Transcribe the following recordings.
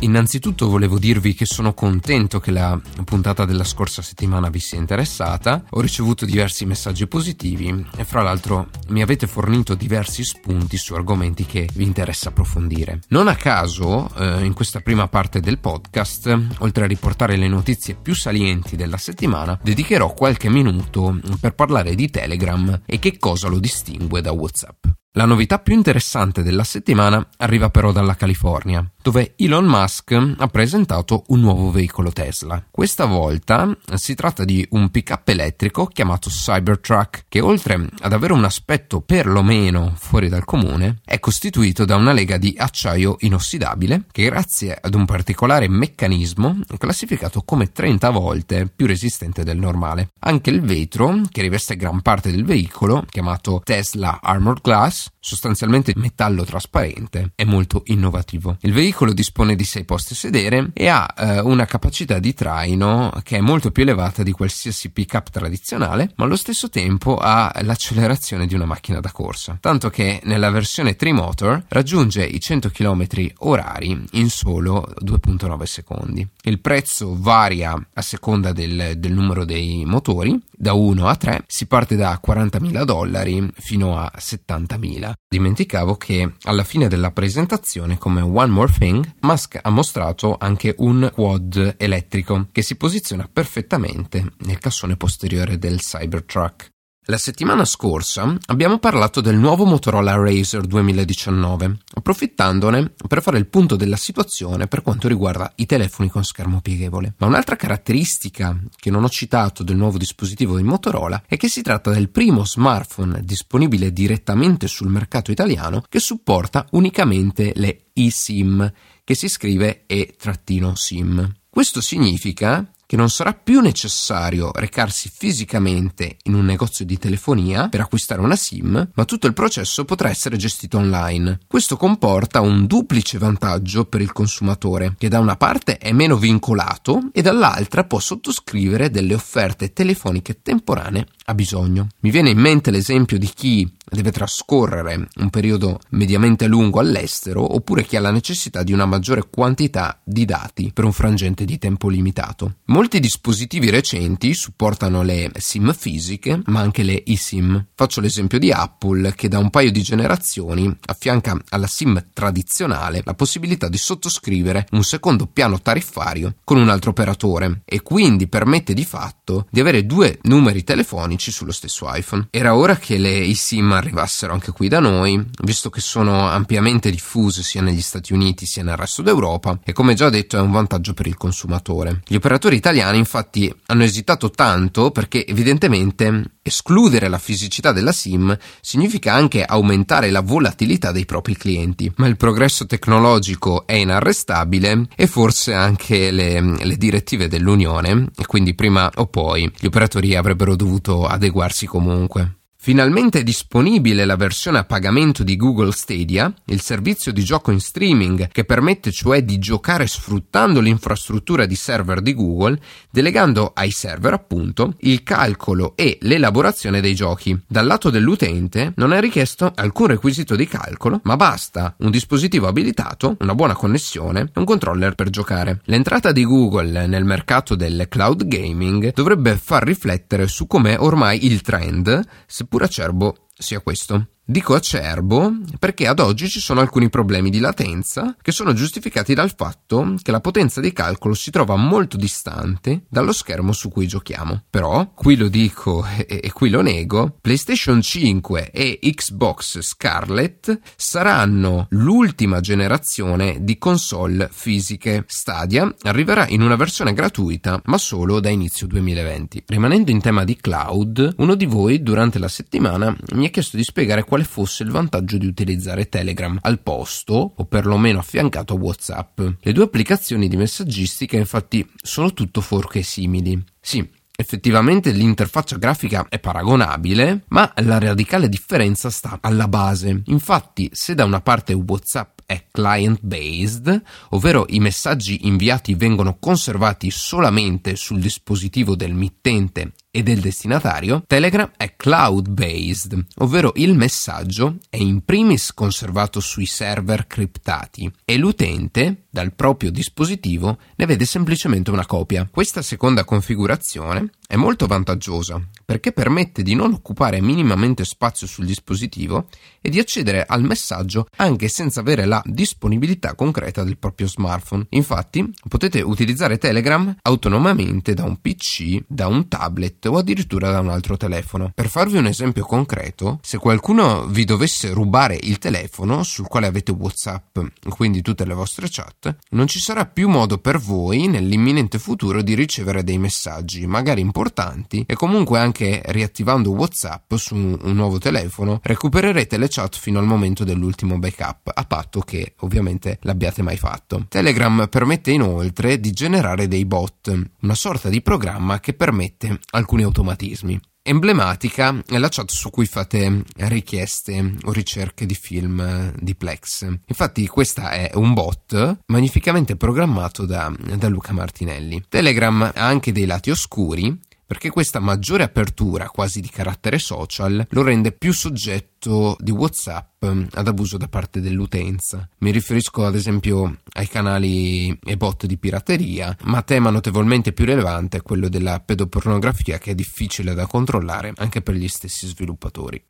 Innanzitutto volevo dirvi che sono contento che la puntata della scorsa settimana vi sia interessata, ho ricevuto diversi messaggi positivi e fra l'altro mi avete fornito diversi spunti su argomenti che vi interessa approfondire. Non a caso, eh, in questa prima parte del podcast, oltre a riportare le notizie più salienti della settimana, dedicherò qualche minuto per parlare di Telegram e che cosa lo distingue da WhatsApp. La novità più interessante della settimana arriva però dalla California, dove Elon Musk ha presentato un nuovo veicolo Tesla. Questa volta si tratta di un pick-up elettrico chiamato Cybertruck, che oltre ad avere un aspetto perlomeno fuori dal comune, è costituito da una lega di acciaio inossidabile che grazie ad un particolare meccanismo è classificato come 30 volte più resistente del normale. Anche il vetro, che riveste gran parte del veicolo, chiamato Tesla Armored Glass, sostanzialmente metallo trasparente, è molto innovativo. Il veicolo dispone di 6 posti sedere e ha eh, una capacità di traino che è molto più elevata di qualsiasi pick-up tradizionale, ma allo stesso tempo ha l'accelerazione di una macchina da corsa, tanto che nella versione Trimotor raggiunge i 100 km orari in solo 2.9 secondi. Il prezzo varia a seconda del, del numero dei motori, da 1 a 3 si parte da 40.000 dollari fino a 70.000. Dimenticavo che alla fine della presentazione, come One More Thing, Musk ha mostrato anche un quad elettrico che si posiziona perfettamente nel cassone posteriore del Cybertruck. La settimana scorsa abbiamo parlato del nuovo Motorola Razer 2019, approfittandone per fare il punto della situazione per quanto riguarda i telefoni con schermo pieghevole. Ma un'altra caratteristica che non ho citato del nuovo dispositivo di Motorola è che si tratta del primo smartphone disponibile direttamente sul mercato italiano che supporta unicamente le eSIM, che si scrive E-SIM. Questo significa che non sarà più necessario recarsi fisicamente in un negozio di telefonia per acquistare una SIM, ma tutto il processo potrà essere gestito online. Questo comporta un duplice vantaggio per il consumatore, che da una parte è meno vincolato e dall'altra può sottoscrivere delle offerte telefoniche temporanee a bisogno. Mi viene in mente l'esempio di chi deve trascorrere un periodo mediamente lungo all'estero oppure chi ha la necessità di una maggiore quantità di dati per un frangente di tempo limitato. Molti dispositivi recenti supportano le SIM fisiche ma anche le eSIM. Faccio l'esempio di Apple che da un paio di generazioni affianca alla SIM tradizionale la possibilità di sottoscrivere un secondo piano tariffario con un altro operatore e quindi permette di fatto di avere due numeri telefonici sullo stesso iPhone. Era ora che le eSIM arrivassero anche qui da noi, visto che sono ampiamente diffuse sia negli Stati Uniti sia nel resto d'Europa e come già detto è un vantaggio per il consumatore. Gli operatori italiani infatti hanno esitato tanto perché evidentemente escludere la fisicità della SIM significa anche aumentare la volatilità dei propri clienti, ma il progresso tecnologico è inarrestabile e forse anche le, le direttive dell'Unione e quindi prima o poi gli operatori avrebbero dovuto adeguarsi comunque. Finalmente è disponibile la versione a pagamento di Google Stadia, il servizio di gioco in streaming che permette cioè di giocare sfruttando l'infrastruttura di server di Google, delegando ai server appunto il calcolo e l'elaborazione dei giochi. Dal lato dell'utente non è richiesto alcun requisito di calcolo, ma basta un dispositivo abilitato, una buona connessione e un controller per giocare. L'entrata di Google nel mercato del cloud gaming dovrebbe far riflettere su come ormai il trend, seppur acerbo sia questo. Dico acerbo perché ad oggi ci sono alcuni problemi di latenza che sono giustificati dal fatto che la potenza di calcolo si trova molto distante dallo schermo su cui giochiamo. Però, qui lo dico e, e qui lo nego, PlayStation 5 e Xbox Scarlet saranno l'ultima generazione di console fisiche. Stadia arriverà in una versione gratuita, ma solo da inizio 2020. Rimanendo in tema di cloud, uno di voi durante la settimana mi ha chiesto di spiegare qual quale fosse il vantaggio di utilizzare Telegram al posto o perlomeno affiancato a WhatsApp. Le due applicazioni di messaggistica infatti sono tutto fuorché simili. Sì, Effettivamente l'interfaccia grafica è paragonabile, ma la radicale differenza sta alla base. Infatti, se da una parte WhatsApp è client based, ovvero i messaggi inviati vengono conservati solamente sul dispositivo del mittente e del destinatario, Telegram è cloud based, ovvero il messaggio è in primis conservato sui server criptati e l'utente dal proprio dispositivo ne vede semplicemente una copia. Questa seconda configurazione è molto vantaggiosa perché permette di non occupare minimamente spazio sul dispositivo e di accedere al messaggio anche senza avere la disponibilità concreta del proprio smartphone. Infatti potete utilizzare Telegram autonomamente da un PC, da un tablet o addirittura da un altro telefono. Per farvi un esempio concreto, se qualcuno vi dovesse rubare il telefono sul quale avete WhatsApp, quindi tutte le vostre chat, non ci sarà più modo per voi nell'imminente futuro di ricevere dei messaggi, magari importanti e comunque anche riattivando WhatsApp su un nuovo telefono recupererete le chat fino al momento dell'ultimo backup, a patto che ovviamente l'abbiate mai fatto. Telegram permette inoltre di generare dei bot, una sorta di programma che permette alcuni automatismi. Emblematica è la chat su cui fate richieste o ricerche di film di Plex. Infatti, questa è un bot magnificamente programmato da, da Luca Martinelli. Telegram ha anche dei lati oscuri perché questa maggiore apertura, quasi di carattere social, lo rende più soggetto di WhatsApp ad abuso da parte dell'utenza. Mi riferisco ad esempio ai canali e bot di pirateria, ma tema notevolmente più rilevante è quello della pedopornografia che è difficile da controllare anche per gli stessi sviluppatori.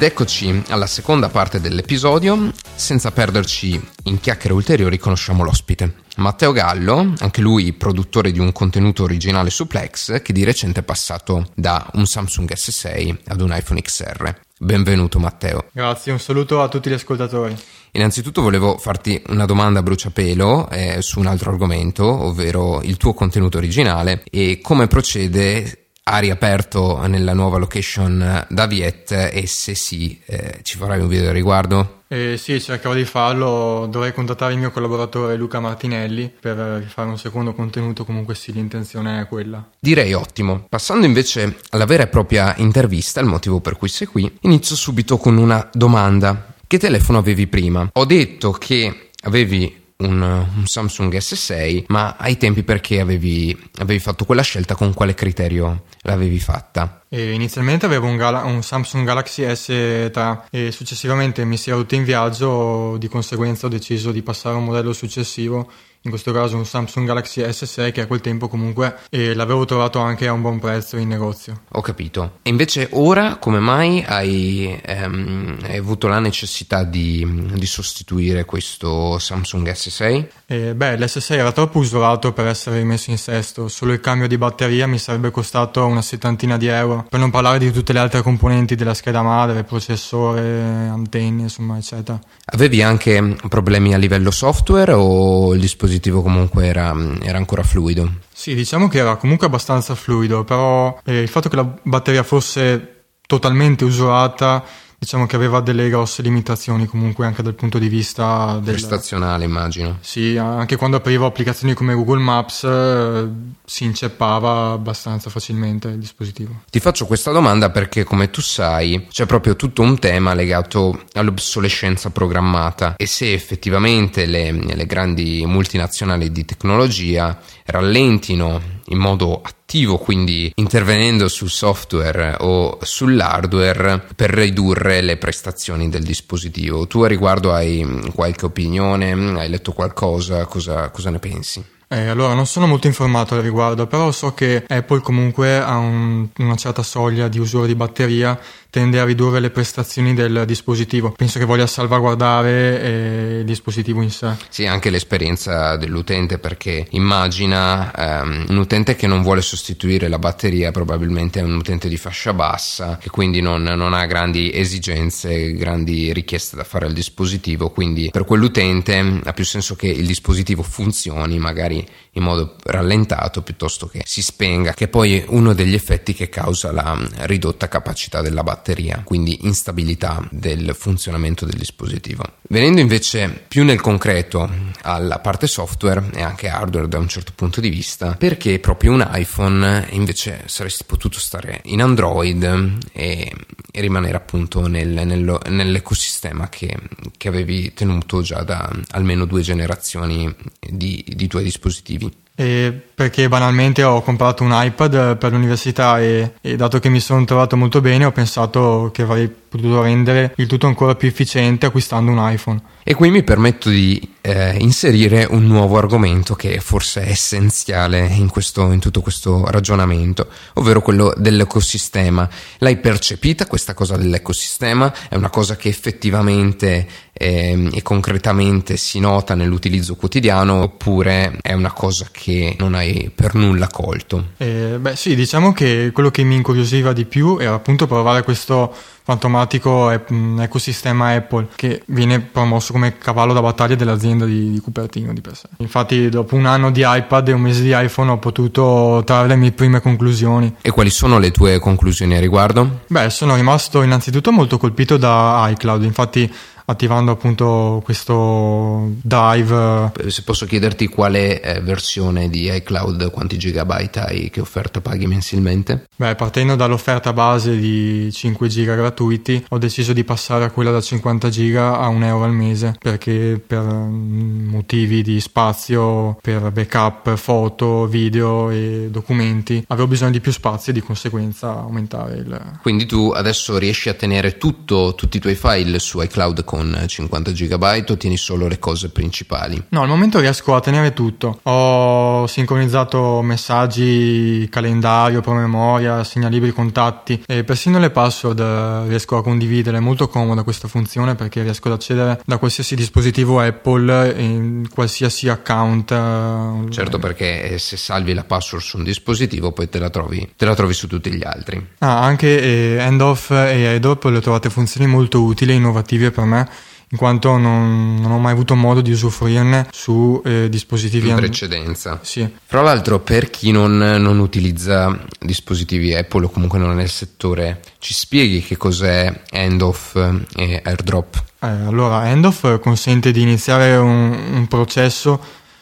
Ed eccoci alla seconda parte dell'episodio. Senza perderci in chiacchiere ulteriori, conosciamo l'ospite. Matteo Gallo, anche lui produttore di un contenuto originale su Plex, che di recente è passato da un Samsung S6 ad un iPhone XR. Benvenuto Matteo. Grazie, un saluto a tutti gli ascoltatori. Innanzitutto volevo farti una domanda a bruciapelo eh, su un altro argomento, ovvero il tuo contenuto originale e come procede ha riaperto nella nuova location da Viet e se sì eh, ci farai un video a riguardo? Eh, sì, cercherò di farlo, dovrei contattare il mio collaboratore Luca Martinelli per fare un secondo contenuto, comunque sì, l'intenzione è quella. Direi ottimo. Passando invece alla vera e propria intervista, il motivo per cui sei qui, inizio subito con una domanda. Che telefono avevi prima? Ho detto che avevi un, un, Samsung S6, ma ai tempi perché avevi, avevi, fatto quella scelta, con quale criterio l'avevi fatta? E inizialmente avevo un, Gal- un, Samsung Galaxy S3 e successivamente mi si è rotto in viaggio, di conseguenza ho deciso di passare a un modello successivo in questo caso un Samsung Galaxy S6 che a quel tempo comunque eh, l'avevo trovato anche a un buon prezzo in negozio. Ho capito. E invece ora come mai hai, ehm, hai avuto la necessità di, di, sostituire questo Samsung S6? Eh, beh, l'S6 era troppo usurato per essere rimesso in sesto, solo il cambio di batteria mi sarebbe costato una settantina di euro, per non parlare di tutte le altre componenti della scheda madre, processore, antenne, insomma, eccetera. Avevi anche problemi a livello software o il dispositivo dispositivo comunque era, era ancora fluido. Sì, diciamo che era comunque abbastanza fluido, però eh, il fatto che la batteria fosse totalmente usurata diciamo che aveva delle grosse limitazioni comunque anche dal punto di vista del... prestazionale immagino. Sì anche quando aprivo applicazioni come Google Maps eh, si inceppava abbastanza facilmente il dispositivo. Ti faccio questa domanda perché come tu sai c'è proprio tutto un tema legato all'obsolescenza programmata e se effettivamente le, le grandi multinazionali di tecnologia rallentino in modo attivo, quindi intervenendo sul software o sull'hardware per ridurre le prestazioni del dispositivo. Tu a riguardo hai qualche opinione? Hai letto qualcosa? Cosa, cosa ne pensi? Eh, allora, non sono molto informato al riguardo, però so che Apple comunque ha un, una certa soglia di usura di batteria tende a ridurre le prestazioni del dispositivo. Penso che voglia salvaguardare eh, il dispositivo in sé. Sì, anche l'esperienza dell'utente perché immagina ehm, un utente che non vuole sostituire la batteria probabilmente è un utente di fascia bassa che quindi non, non ha grandi esigenze, grandi richieste da fare al dispositivo, quindi per quell'utente ha più senso che il dispositivo funzioni magari in modo rallentato piuttosto che si spenga, che è poi uno degli effetti che causa la ridotta capacità della batteria, quindi instabilità del funzionamento del dispositivo. Venendo invece più nel concreto alla parte software e anche hardware da un certo punto di vista, perché proprio un iPhone invece saresti potuto stare in Android e, e rimanere appunto nel, nel, nell'ecosistema che, che, avevi tenuto già da almeno due generazioni di, di tuoi dispositivi perché banalmente ho comprato un iPad per l'università e, e, dato che mi sono trovato molto bene ho pensato che avrei potuto rendere il tutto ancora più efficiente acquistando un iPhone. E qui mi permetto di eh, inserire un nuovo argomento che forse è essenziale in, questo, in, tutto questo ragionamento, ovvero quello dell'ecosistema. L'hai percepita questa cosa dell'ecosistema? È una cosa che effettivamente eh, e concretamente si nota nell'utilizzo quotidiano oppure è una cosa che non hai per nulla colto? Eh, beh sì, diciamo che quello che mi incuriosiva di più era appunto provare questo fantomatico ecosistema Apple che viene promosso come cavallo da battaglia dell'azienda di, di Cupertino di per sé. Infatti dopo un anno di iPad e un mese di iPhone ho potuto trarre le mie prime conclusioni. E quali sono le tue conclusioni a riguardo? Beh, sono rimasto innanzitutto molto colpito da iCloud, infatti attivando appunto questo drive. Eh, se posso chiederti quale eh, versione di iCloud, quanti gigabyte hai, che offerta paghi mensilmente? Beh, partendo dall'offerta base di 5 giga gratuiti, ho deciso di passare a quella da 50 giga a un euro al mese perché per mm, motivi di spazio, per backup, foto, video e documenti, avevo bisogno di più spazio e di conseguenza aumentare il... Quindi tu adesso riesci a tenere tutto, tutti i tuoi file su iCloud con con 50 GB o tieni solo le cose principali? No, al momento riesco a tenere tutto. Ho sincronizzato messaggi, calendario, promemoria, segnalibri, contatti e persino le password eh, riesco a condividere. È molto comoda questa funzione perché riesco ad accedere da qualsiasi dispositivo Apple in qualsiasi account. Eh, certo, perché se salvi la password su un dispositivo poi te la trovi, te la trovi su tutti gli altri. Ah, anche eh, Endoff e AirDrop le ho trovate funzioni molto utili e innovative per me in quanto non, non, ho mai avuto modo di usufruirne su eh, dispositivi in precedenza. Sì. Fra l'altro, per chi non, non, utilizza dispositivi Apple o comunque non è nel settore, ci spieghi che cos'è handoff e airdrop? Eh, allora, handoff consente di iniziare un, un processo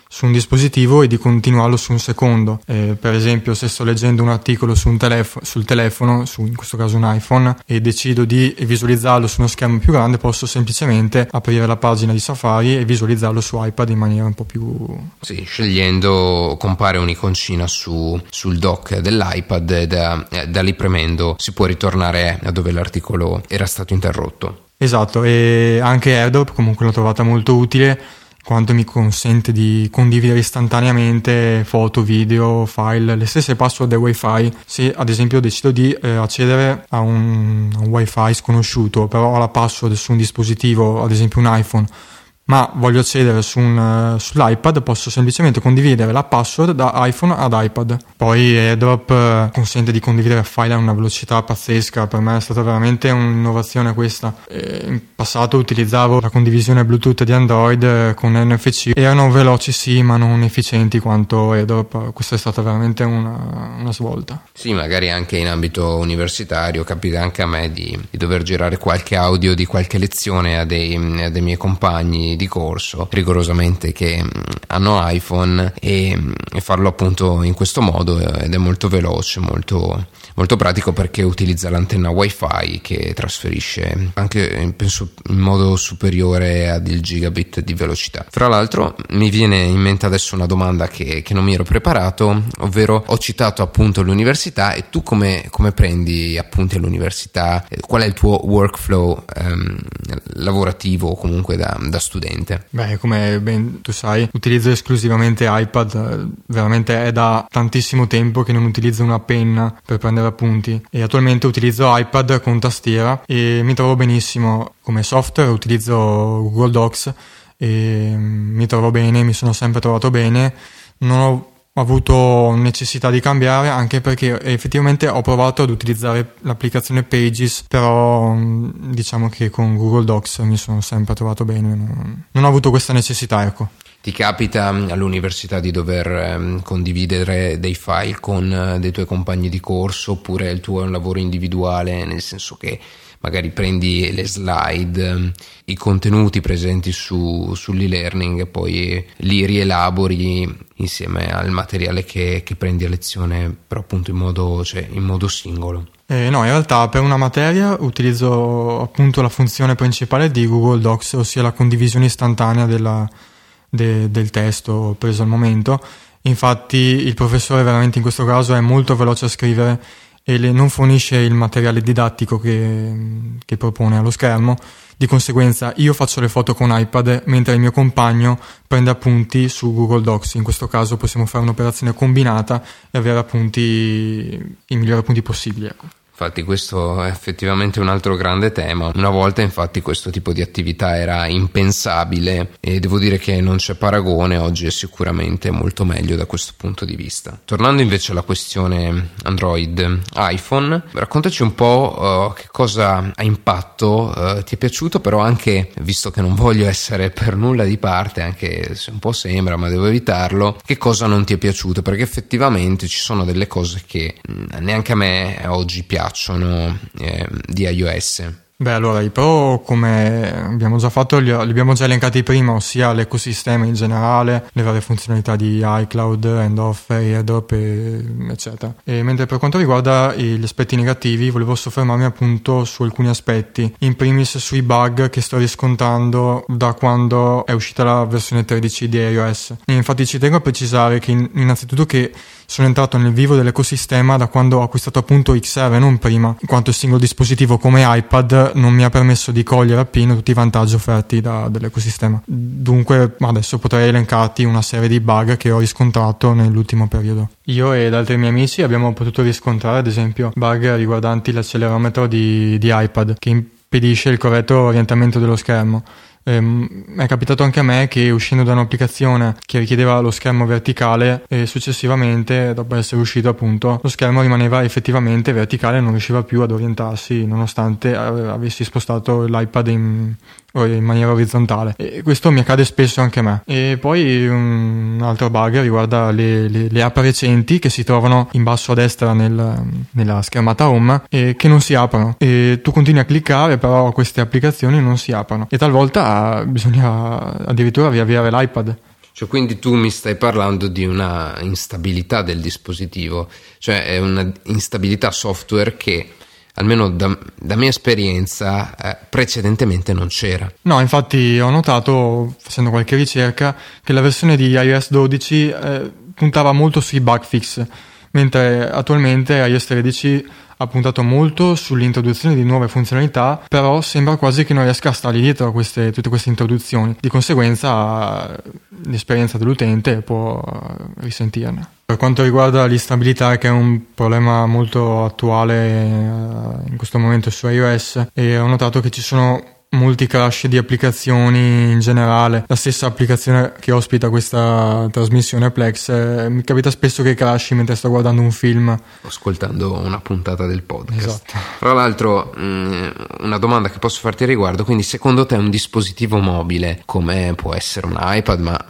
su un dispositivo e di continuarlo su un secondo. Eh, per esempio, se sto leggendo un articolo su un telefo- sul telefono, su in questo caso un iPhone, e decido di visualizzarlo su uno schermo più grande, posso semplicemente aprire la pagina di Safari e visualizzarlo su iPad in maniera un po' più. Sì, scegliendo compare un'iconcina su, sul dock dell'iPad e da, eh, da lì premendo si può ritornare a dove l'articolo era stato interrotto. Esatto, e anche AirDrop comunque l'ho trovata molto utile quanto mi consente di condividere istantaneamente foto, video, file, le stesse password del wifi. Se ad esempio decido di eh, accedere a un, un wifi sconosciuto, però ho la password su un dispositivo, ad esempio un iPhone, ma voglio accedere su un, uh, sull'iPad, posso semplicemente condividere la password da iPhone ad iPad. Poi AirDrop uh, consente di condividere file a una velocità pazzesca, per me è stata veramente un'innovazione questa. E in passato utilizzavo la condivisione Bluetooth di Android uh, con NFC, erano veloci sì, ma non efficienti quanto AirDrop, questa è stata veramente una, una svolta. Sì, magari anche in ambito universitario, capita anche a me di, di dover girare qualche audio di qualche lezione a dei, a dei miei compagni di corso rigorosamente che mm, hanno iPhone e, mm, e farlo appunto in questo modo eh, ed è molto veloce, molto, molto pratico perché utilizza l'antenna wifi che trasferisce anche penso in modo superiore ad il gigabit di velocità. Fra l'altro mi viene in mente adesso una domanda che, che non mi ero preparato, ovvero ho citato appunto l'università e tu come, come prendi appunti all'università? Qual è il tuo workflow ehm, lavorativo comunque da, da studente? Studente? Beh, come ben tu sai, utilizzo esclusivamente iPad, veramente è da tantissimo tempo che non utilizzo una penna per prendere appunti e attualmente utilizzo iPad con tastiera e mi trovo benissimo come software, utilizzo Google Docs e mi trovo bene, mi sono sempre trovato bene. Non ho ho avuto necessità di cambiare anche perché effettivamente ho provato ad utilizzare l'applicazione Pages, però diciamo che con Google Docs mi sono sempre trovato bene, non, ho avuto questa necessità, ecco. Ti capita all'università di dover ehm, condividere dei file con eh, dei tuoi compagni di corso oppure il tuo è un lavoro individuale, nel senso che magari prendi le slide, ehm, i contenuti presenti su, sull'e-learning e poi li rielabori insieme al materiale che, che prendi a lezione, però appunto in modo, cioè, in modo singolo. Eh, no, in realtà per una materia utilizzo appunto la funzione principale di Google Docs, ossia la condivisione istantanea della, de, del testo preso al momento. Infatti il professore veramente in questo caso è molto veloce a scrivere e le, non fornisce il materiale didattico che, che, propone allo schermo. Di conseguenza io faccio le foto con iPad mentre il mio compagno prende appunti su Google Docs. In questo caso possiamo fare un'operazione combinata e avere appunti, i migliori appunti possibili. Ecco. Infatti questo è effettivamente un altro grande tema. Una volta infatti questo tipo di attività era impensabile e devo dire che non c'è paragone, oggi è sicuramente molto meglio da questo punto di vista. Tornando invece alla questione Android iPhone, raccontaci un po' uh, che cosa ha impatto, uh, ti è piaciuto però anche, visto che non voglio essere per nulla di parte, anche se un po' sembra ma devo evitarlo, che cosa non ti è piaciuto perché effettivamente ci sono delle cose che mh, mm, neanche a me oggi piacciono piacciono eh, di iOS. Beh, allora i pro, come abbiamo già fatto, li, abbiamo già elencati prima, ossia l'ecosistema in generale, le varie funzionalità di iCloud, end-off, AirDrop, e, eccetera. E mentre per quanto riguarda gli aspetti negativi, volevo soffermarmi appunto su alcuni aspetti, in primis sui bug che sto riscontrando da quando è uscita la versione 13 di iOS. E infatti ci tengo a precisare che innanzitutto che sono entrato nel vivo dell'ecosistema da quando ho acquistato appunto XR e non prima, in quanto il singolo dispositivo come iPad non mi ha permesso di cogliere appieno tutti i vantaggi offerti da, dall'ecosistema. Dunque adesso potrei elencarti una serie di bug che ho riscontrato nell'ultimo periodo. Io ed altri miei amici abbiamo potuto riscontrare ad esempio bug riguardanti l'accelerometro di, di iPad che impedisce il corretto orientamento dello schermo Ehm, è capitato anche a me che uscendo da un'applicazione che richiedeva lo schermo verticale e successivamente, dopo essere uscito appunto, lo schermo rimaneva effettivamente verticale e non riusciva più ad orientarsi nonostante avessi spostato l'iPad in, in maniera orizzontale. E questo mi accade spesso anche a me. E poi un altro bug riguarda le, le, le app recenti che si trovano in basso a destra nel, nella schermata home e che non si aprono. E tu continui a cliccare però queste applicazioni non si aprono. E talvolta bisogna addirittura riavviare l'iPad. Cioè, quindi tu mi stai parlando di una instabilità del dispositivo, cioè è una instabilità software che almeno da, da mia esperienza, eh, precedentemente non c'era. No, infatti ho notato, facendo qualche ricerca, che la versione di iOS 12 eh, puntava molto sui bug fix, mentre attualmente iOS 13 ha puntato molto sull'introduzione di nuove funzionalità, però sembra quasi che non riesca a stargli dietro a queste, tutte queste introduzioni. Di conseguenza l'esperienza dell'utente può risentirne. Per quanto riguarda l'instabilità, che è un problema molto attuale eh, in questo momento su iOS, ho notato che ci sono molti crash di applicazioni in generale. La stessa applicazione che ospita questa trasmissione Plex eh, mi capita spesso che crashi mentre sto guardando un film. Ascoltando una puntata del podcast. Esatto. Tra l'altro, mh, mm, una domanda che posso farti a riguardo, quindi secondo te un dispositivo mobile, come può essere un iPad, ma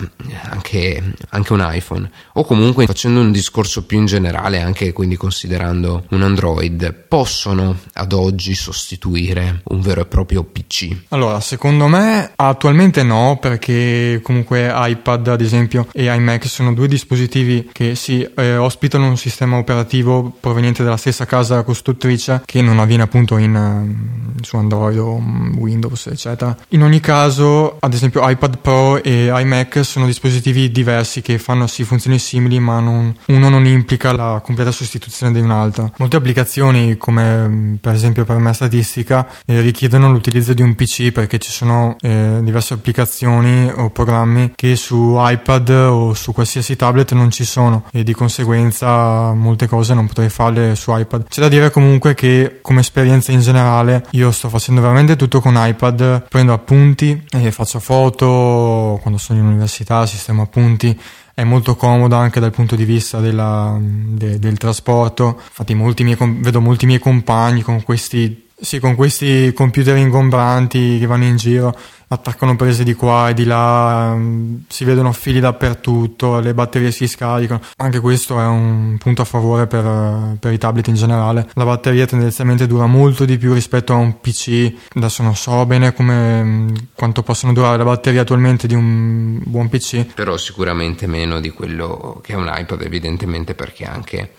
anche, anche un iPhone, o comunque facendo un discorso più in generale, anche quindi considerando un Android, possono ad oggi sostituire un vero e proprio PC? Allora, secondo me attualmente no, perché comunque iPad ad esempio e iMac sono due dispositivi che si eh, ospitano un sistema operativo proveniente dalla stessa casa costruttrice che non avviene appunto in, uh, su Android o Windows, eccetera. In ogni caso, ad esempio iPad Pro e iMac sono dispositivi diversi che fanno sì funzioni simili, ma non, uno non implica la completa sostituzione di un altro. Molte applicazioni, come per esempio per me statistica, eh, richiedono l'utilizzo di un PC perché ci sono eh, diverse applicazioni o programmi che su iPad o su qualsiasi tablet non ci sono e di conseguenza molte cose non potrei farle su iPad. C'è da dire comunque che come esperienza in generale io sto facendo veramente tutto con iPad, prendo appunti e faccio foto quando sono in università, sistemo appunti è molto comoda anche dal punto di vista della, de, del trasporto. Infatti molti miei, vedo molti miei compagni con questi Sì, con questi computer ingombranti che vanno in giro, attaccano prese di qua e di là, mm, si vedono fili dappertutto, le batterie si scaricano. Anche questo è un punto a favore per, per i tablet in generale. La batteria tendenzialmente dura molto di più rispetto a un PC. Adesso non so bene come, mm, quanto possono durare la batteria attualmente di un buon PC. Però sicuramente meno di quello che è un iPad, evidentemente perché anche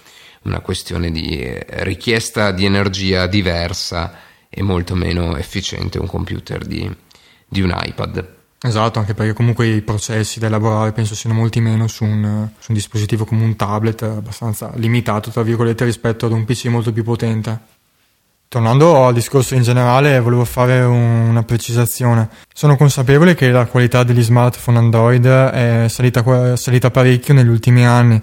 una questione di eh, richiesta di energia diversa e molto meno efficiente un computer di, di un iPad. Esatto, anche perché comunque i processi da elaborare penso siano molti meno su un, su un dispositivo come un tablet abbastanza limitato, tra virgolette, rispetto ad un PC molto più potente. Tornando al discorso in generale, volevo fare una precisazione. Sono consapevole che la qualità degli smartphone Android è salita, salita parecchio negli ultimi anni,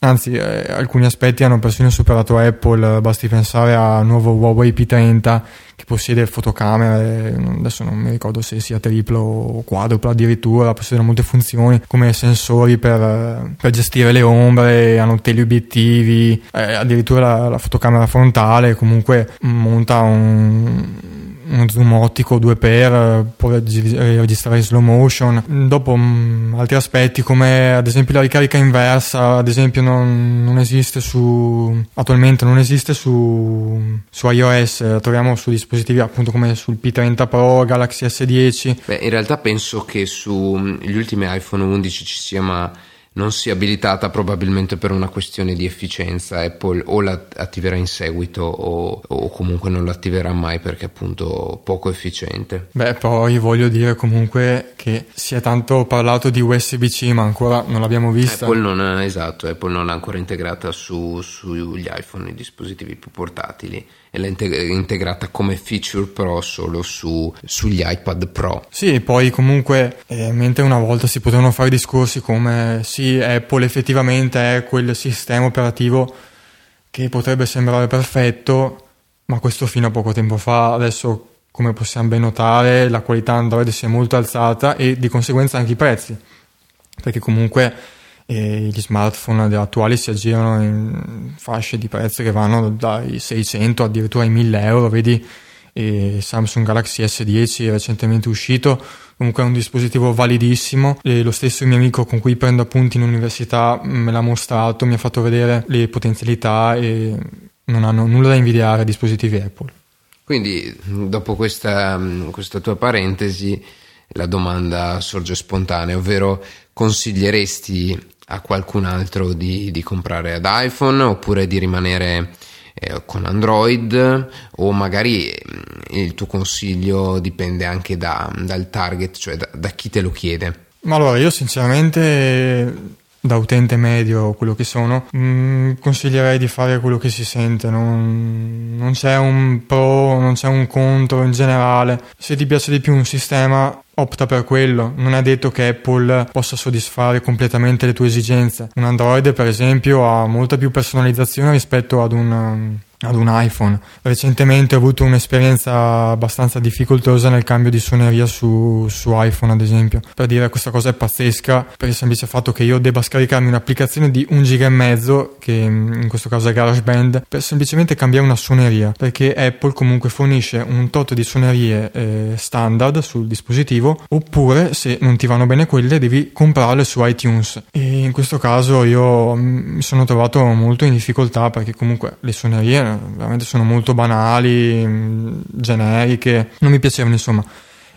anzi eh, alcuni aspetti hanno persino superato Apple, basti pensare al nuovo Huawei P30 che possiede fotocamere, adesso non mi ricordo se sia triplo o quadruplo addirittura, possiede molte funzioni come sensori per, per gestire le ombre, hanno teleobiettivi, eh, addirittura la, la, fotocamera frontale, comunque monta un, uno zoom ottico 2x, può registrare in slow motion. Dopo mh, altri aspetti come ad esempio la ricarica inversa, ad esempio non, non esiste su attualmente non esiste su, su iOS, la troviamo su dispositivi appunto come sul P30 Pro, Galaxy S10. Beh, in realtà penso che sugli ultimi iPhone 11 ci sia ma non sia abilitata probabilmente per una questione di efficienza. Apple o la attiverà in seguito o, o comunque non l'attiverà mai perché è appunto poco efficiente. Beh, poi voglio dire comunque che si è tanto parlato di USB-C ma ancora non l'abbiamo vista. Apple non ha, esatto, Apple non l'ha ancora integrata su, sugli iPhone, i dispositivi più portatili e l'ha integrata come feature pro solo su, sugli iPad Pro. Sì, poi comunque, eh, mentre una volta si potevano fare discorsi come sì, Apple effettivamente è quel sistema operativo che potrebbe sembrare perfetto, ma questo fino a poco tempo fa, adesso come possiamo ben notare la qualità Android si è molto alzata e di conseguenza anche i prezzi, perché comunque e gli smartphone attuali si aggirano in fasce di prezzo che vanno dai 600 addirittura ai 1000 euro, vedi e Samsung Galaxy S10 recentemente uscito, comunque è un dispositivo validissimo e lo stesso mio amico con cui prendo appunti in università me l'ha mostrato, mi ha fatto vedere le potenzialità e non hanno nulla da invidiare ai dispositivi Apple. Quindi dopo questa, questa tua parentesi la domanda sorge spontanea, ovvero consiglieresti a qualcun altro di, di comprare ad iPhone oppure di rimanere eh, con Android o magari mm, il tuo consiglio dipende anche da, dal target, cioè da, da chi te lo chiede. Ma allora io sinceramente da utente medio quello che sono, mh, mm, consiglierei di fare quello che si sente, non, non, c'è un pro, non c'è un contro in generale. Se ti piace di più un sistema, opta per quello. Non è detto che Apple possa soddisfare completamente le tue esigenze. Un Android, per esempio, ha molta più personalizzazione rispetto ad un ad un iPhone. Recentemente ho avuto un'esperienza abbastanza difficoltosa nel cambio di suoneria su, su, iPhone, ad esempio. Per dire questa cosa è pazzesca per il semplice fatto che io debba scaricarmi un'applicazione di un giga e mezzo, che mm, in questo caso è GarageBand, per semplicemente cambiare una suoneria, perché Apple comunque fornisce un tot di suonerie eh, standard sul dispositivo, oppure se non ti vanno bene quelle devi comprarle su iTunes. E in questo caso io mm, mi sono trovato molto in difficoltà perché comunque le suonerie veramente sono molto banali, mm, generiche, non mi piacevano insomma.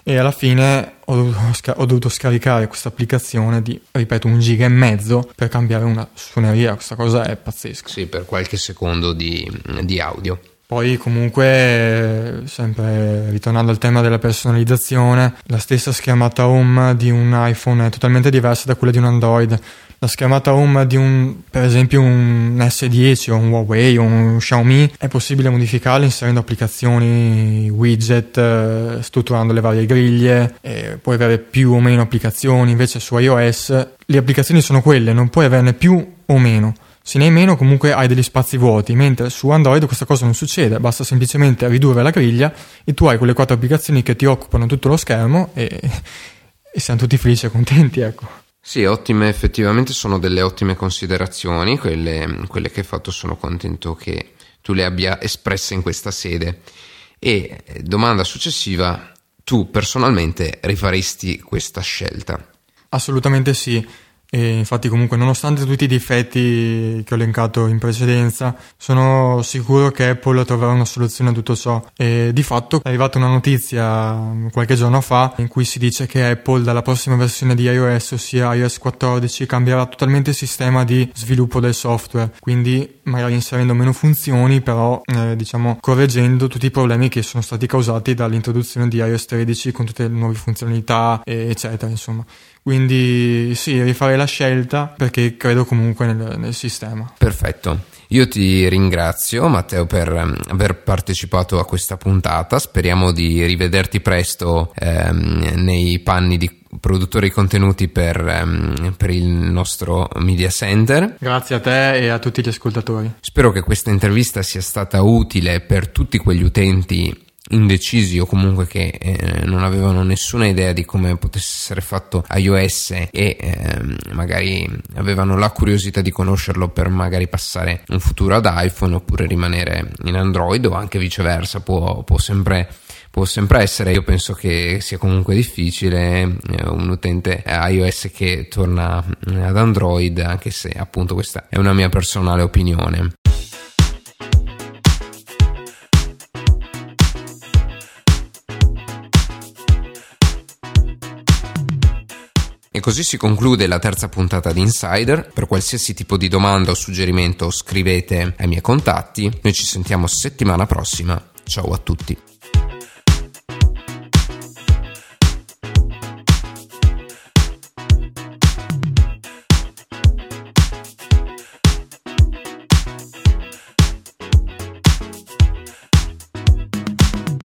E alla fine ho dovuto, ho dovuto scaricare questa applicazione di, ripeto, un giga e mezzo per cambiare una suoneria. Questa cosa è pazzesca. Sì, per qualche secondo di, di audio. Poi comunque, sempre ritornando al tema della personalizzazione, la stessa schermata home di un iPhone è totalmente diversa da quella di un Android la schermata home di un, per esempio un S10 o un Huawei o un Xiaomi è possibile modificarla inserendo applicazioni, widget, eh, strutturando le varie griglie, puoi avere più o meno applicazioni, invece su iOS le applicazioni sono quelle, non puoi averne più o meno. Se ne hai meno comunque hai degli spazi vuoti, mentre su Android questa cosa non succede, basta semplicemente ridurre la griglia e tu hai quelle quattro applicazioni che ti occupano tutto lo schermo e, e siamo tutti felici e contenti, ecco. Sì, ottime, effettivamente sono delle ottime considerazioni, quelle, quelle che hai fatto, sono contento che tu le abbia espresse in questa sede. E eh, domanda successiva, tu personalmente rifaresti questa scelta? Assolutamente sì. E infatti comunque nonostante tutti i difetti che ho elencato in precedenza sono sicuro che Apple troverà una soluzione a tutto ciò. E di fatto è arrivata una notizia qualche giorno fa in cui si dice che Apple dalla prossima versione di iOS ossia iOS 14 cambierà totalmente il sistema di sviluppo del software. Quindi magari inserendo meno funzioni però eh, diciamo correggendo tutti i problemi che sono stati causati dall'introduzione di iOS 13 con tutte le nuove funzionalità eccetera insomma quindi sì, rifare la scelta perché credo comunque nel, nel sistema. Perfetto. Io ti ringrazio Matteo per um, aver partecipato a questa puntata, speriamo di rivederti presto um, nei panni di produttori di contenuti per, um, per, il nostro media center. Grazie a te e a tutti gli ascoltatori. Spero che questa intervista sia stata utile per tutti quegli utenti indecisi o comunque che eh, non avevano nessuna idea di come potesse essere fatto iOS e eh, magari avevano la curiosità di conoscerlo per magari passare un futuro ad iPhone oppure rimanere in Android o anche viceversa può, può sempre può sempre essere, io penso che sia comunque difficile eh, un utente iOS che torna ad Android, anche se appunto questa è una mia personale opinione. E così si conclude la terza puntata di Insider. Per qualsiasi tipo di domanda o suggerimento scrivete ai miei contatti. Noi ci sentiamo settimana prossima. Ciao a tutti.